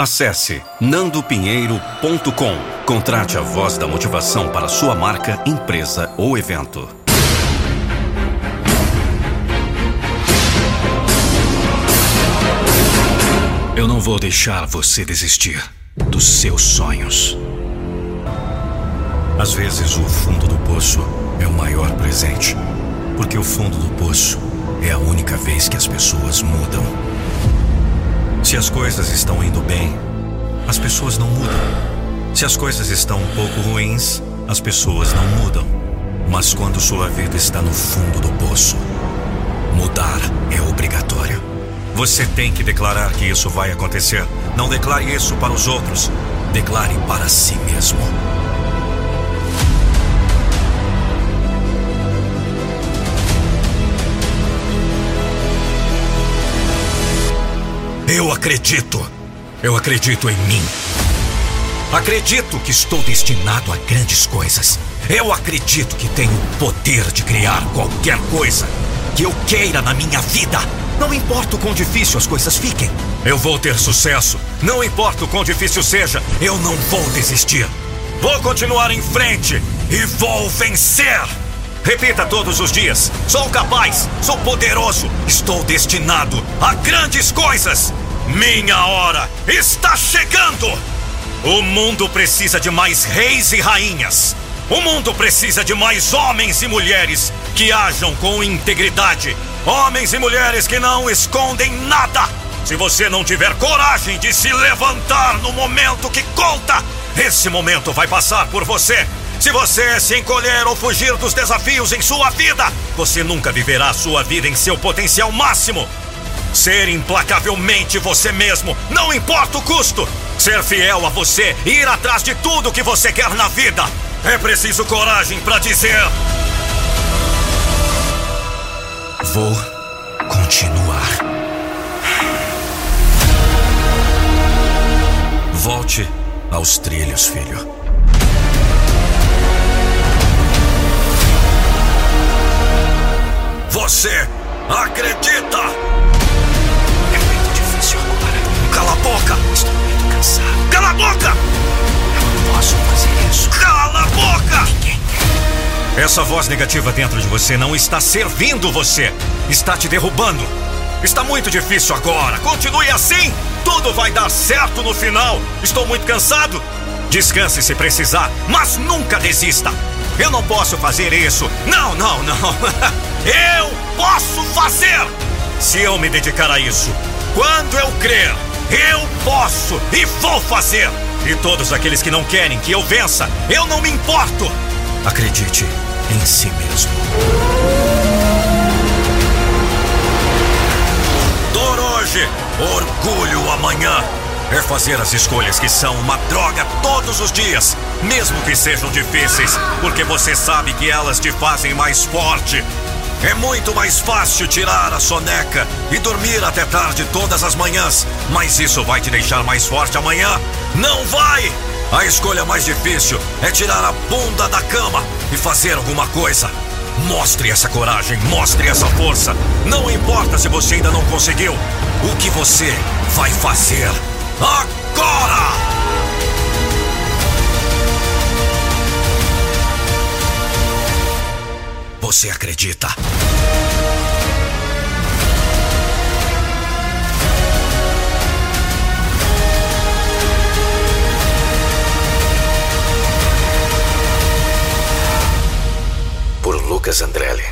Acesse nandopinheiro.com. Contrate a voz da motivação para sua marca, empresa ou evento. Eu não vou deixar você desistir dos seus sonhos. Às vezes, o fundo do poço é o maior presente, porque o fundo do poço é a única vez que as pessoas mudam. Se as coisas estão indo bem, as pessoas não mudam. Se as coisas estão um pouco ruins, as pessoas não mudam. Mas quando sua vida está no fundo do poço, mudar é obrigatório. Você tem que declarar que isso vai acontecer. Não declare isso para os outros. Declare para si mesmo. Eu acredito. Eu acredito em mim. Acredito que estou destinado a grandes coisas. Eu acredito que tenho o poder de criar qualquer coisa que eu queira na minha vida. Não importa o quão difícil as coisas fiquem. Eu vou ter sucesso. Não importa o quão difícil seja, eu não vou desistir. Vou continuar em frente e vou vencer. Repita todos os dias: sou capaz, sou poderoso, estou destinado a grandes coisas. Minha hora está chegando! O mundo precisa de mais reis e rainhas. O mundo precisa de mais homens e mulheres que ajam com integridade. Homens e mulheres que não escondem nada. Se você não tiver coragem de se levantar no momento que conta, esse momento vai passar por você. Se você se encolher ou fugir dos desafios em sua vida, você nunca viverá sua vida em seu potencial máximo. Ser implacavelmente você mesmo, não importa o custo. Ser fiel a você e ir atrás de tudo que você quer na vida. É preciso coragem para dizer: Vou continuar. Volte aos trilhos, filho. Você acredita? É muito difícil agora. Cala a boca! Estou muito cansado. Cala a boca! Eu não posso fazer isso. Cala a boca! Essa voz negativa dentro de você não está servindo você, está te derrubando. Está muito difícil agora. Continue assim. Tudo vai dar certo no final. Estou muito cansado. Descanse se precisar, mas nunca desista. Eu não posso fazer isso. Não, não, não. Eu posso fazer. Se eu me dedicar a isso, quando eu crer, eu posso e vou fazer. E todos aqueles que não querem que eu vença, eu não me importo. Acredite em si mesmo. Dor hoje, orgulho amanhã. É fazer as escolhas que são uma droga todos os dias, mesmo que sejam difíceis, porque você sabe que elas te fazem mais forte. É muito mais fácil tirar a soneca e dormir até tarde todas as manhãs, mas isso vai te deixar mais forte amanhã? Não vai! A escolha mais difícil é tirar a bunda da cama e fazer alguma coisa. Mostre essa coragem, mostre essa força. Não importa se você ainda não conseguiu. O que você vai fazer agora? Você acredita? Por Lucas Andrelli.